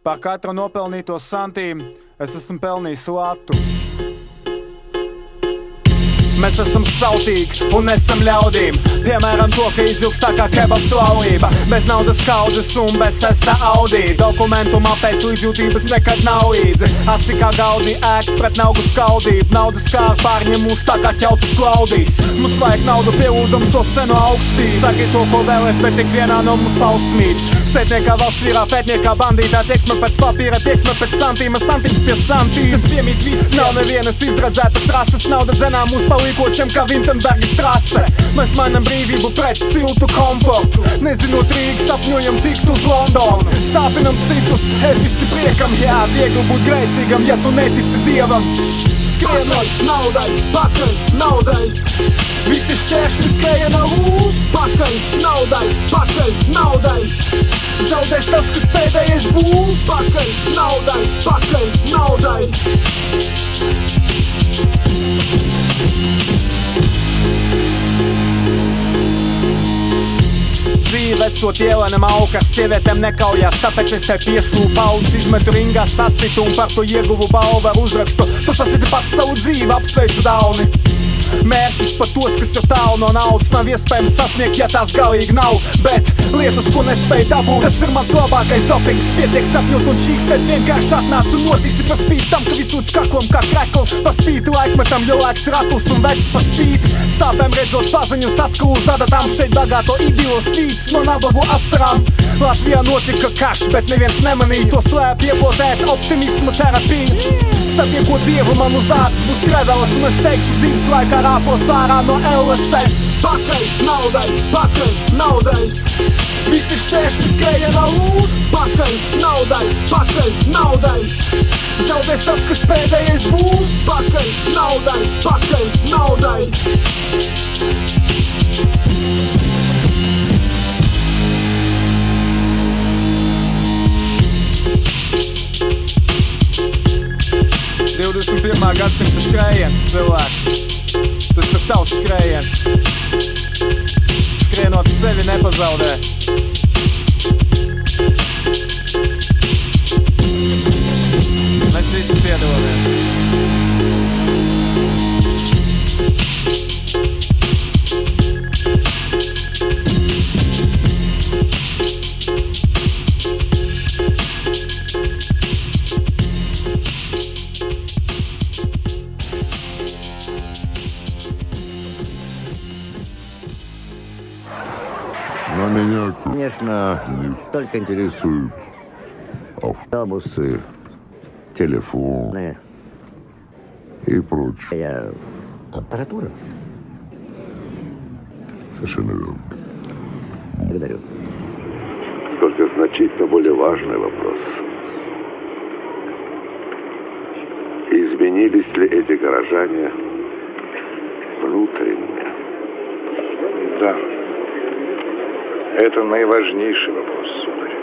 Par katru nopelnīto santīmu es esmu pelnījis latu. Mēs esam sautīgi un esam ļaudīm. Piemēram, to, ka izjūgs tā kā kebabs laulība. Bez naudas kaudzes un bez sesta audī. Dokumentu mapēs līdzjūtības nekad nav līdzi. Asi kā gaudī, ēks pret naudu skaldību. Naudas kā pārņem mūs tā kā ķeltus klaudīs. Mums vajag naudu, pielūdzam šo senu augstību. Saki to, ko vēlēs, bet tik vienā no mums valsts mīt. Sētniekā valsts vīrā, pētniekā bandītā, tieksme pēc papīra, tieksme pēc santīma, santīms pie santīmas. Piemīt viss, nav nevienas izredzētas rases, nauda dzenā mūs palīkošiem kā Vintenbergas trase. Mēs mainām brīvību pret siltu komfortu. Nezinot Rīgas, sapņojam tikt uz Londonu. Sāpinam citus, episki priekam, jā, viegli būt grēcīgam, ja tu netici dievam. Skrienot naudai, pakaļ naudai. Visi šķēršļi skriena uz pakaļ naudai, pakaļ tas, kas pēdējais būs pakaļ naudai, pakaļ naudai. Dzīve esot ielenam augas, sievietēm nekaujās, tāpēc es te piešu paudzes, izmetu ringā sasitu un par to ieguvu balvu ar uzrakstu. Tu sasiti pats savu dzīvi, apsveicu dauni. Mērķis pat tos, kas ir tālu no naudas, nav iespējams sasniegt, ja tās galīgi nav. Bet lietas, ko nespēju dabūt, tas ir mans labākais dopings. Pietiek sapņot un čīkstēt, vienkārši atnāc un notici par spīti tam, ka visur skaklam kā krekls. Par spīti laikmetam, jo laiks ir akls un vecs par spīti. Sāpēm redzot paziņas atkal uz adatām šeit bagāto idilo svīts no nabagu asarām. Latvijā notika karš, bet neviens nemanīja to slēp iepotēt optimismu terapiju. Satiekot dievu man uz ādas būs krevelas un es teikšu dzīves laikā rāpos ārā no LSS. Pakaļ naudai, pakaļ naudai. Visi šķēršļi skrējienā uz pakaļ naudai, pakaļ naudai. Zaudēs tas, kas pēdējais būs pakaļ naudai, pakaļ naudai. Divdesmit pirmā gadsimta skrējiens, cilvēki. Tas ir tavs skrējiens. Skrienot sevi nepazaudē. Mēs visi piedalāmies. Но меня Конечно, только интересуют интересуют автобусы, телефон и прочее. я аппаратура. Совершенно верно. Благодарю. Только значительно более важный вопрос. Изменились ли эти горожане внутренне? Да. Это наиважнейший вопрос, сударь.